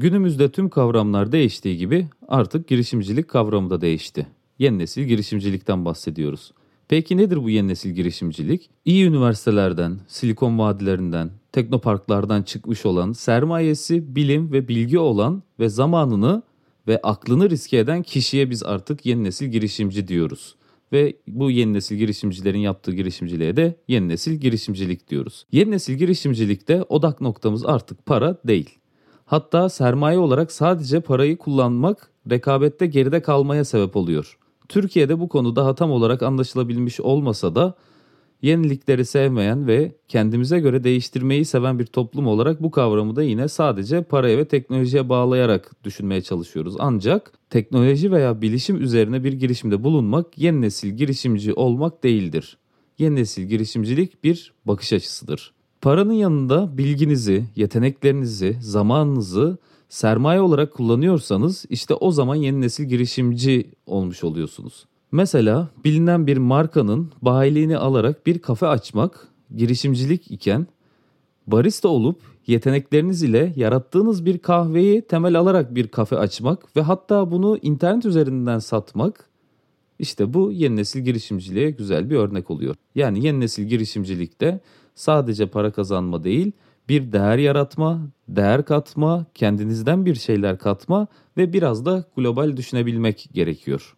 Günümüzde tüm kavramlar değiştiği gibi artık girişimcilik kavramı da değişti. Yeni nesil girişimcilikten bahsediyoruz. Peki nedir bu yeni nesil girişimcilik? İyi üniversitelerden, silikon vadilerinden, teknoparklardan çıkmış olan, sermayesi, bilim ve bilgi olan ve zamanını ve aklını riske eden kişiye biz artık yeni nesil girişimci diyoruz. Ve bu yeni nesil girişimcilerin yaptığı girişimciliğe de yeni nesil girişimcilik diyoruz. Yeni nesil girişimcilikte odak noktamız artık para değil. Hatta sermaye olarak sadece parayı kullanmak rekabette geride kalmaya sebep oluyor. Türkiye'de bu konu daha tam olarak anlaşılabilmiş olmasa da yenilikleri sevmeyen ve kendimize göre değiştirmeyi seven bir toplum olarak bu kavramı da yine sadece paraya ve teknolojiye bağlayarak düşünmeye çalışıyoruz. Ancak teknoloji veya bilişim üzerine bir girişimde bulunmak yeni nesil girişimci olmak değildir. Yeni nesil girişimcilik bir bakış açısıdır. Paranın yanında bilginizi, yeteneklerinizi, zamanınızı sermaye olarak kullanıyorsanız işte o zaman yeni nesil girişimci olmuş oluyorsunuz. Mesela bilinen bir markanın bayiliğini alarak bir kafe açmak girişimcilik iken barista olup yetenekleriniz ile yarattığınız bir kahveyi temel alarak bir kafe açmak ve hatta bunu internet üzerinden satmak işte bu yeni nesil girişimciliğe güzel bir örnek oluyor. Yani yeni nesil girişimcilikte sadece para kazanma değil, bir değer yaratma, değer katma, kendinizden bir şeyler katma ve biraz da global düşünebilmek gerekiyor.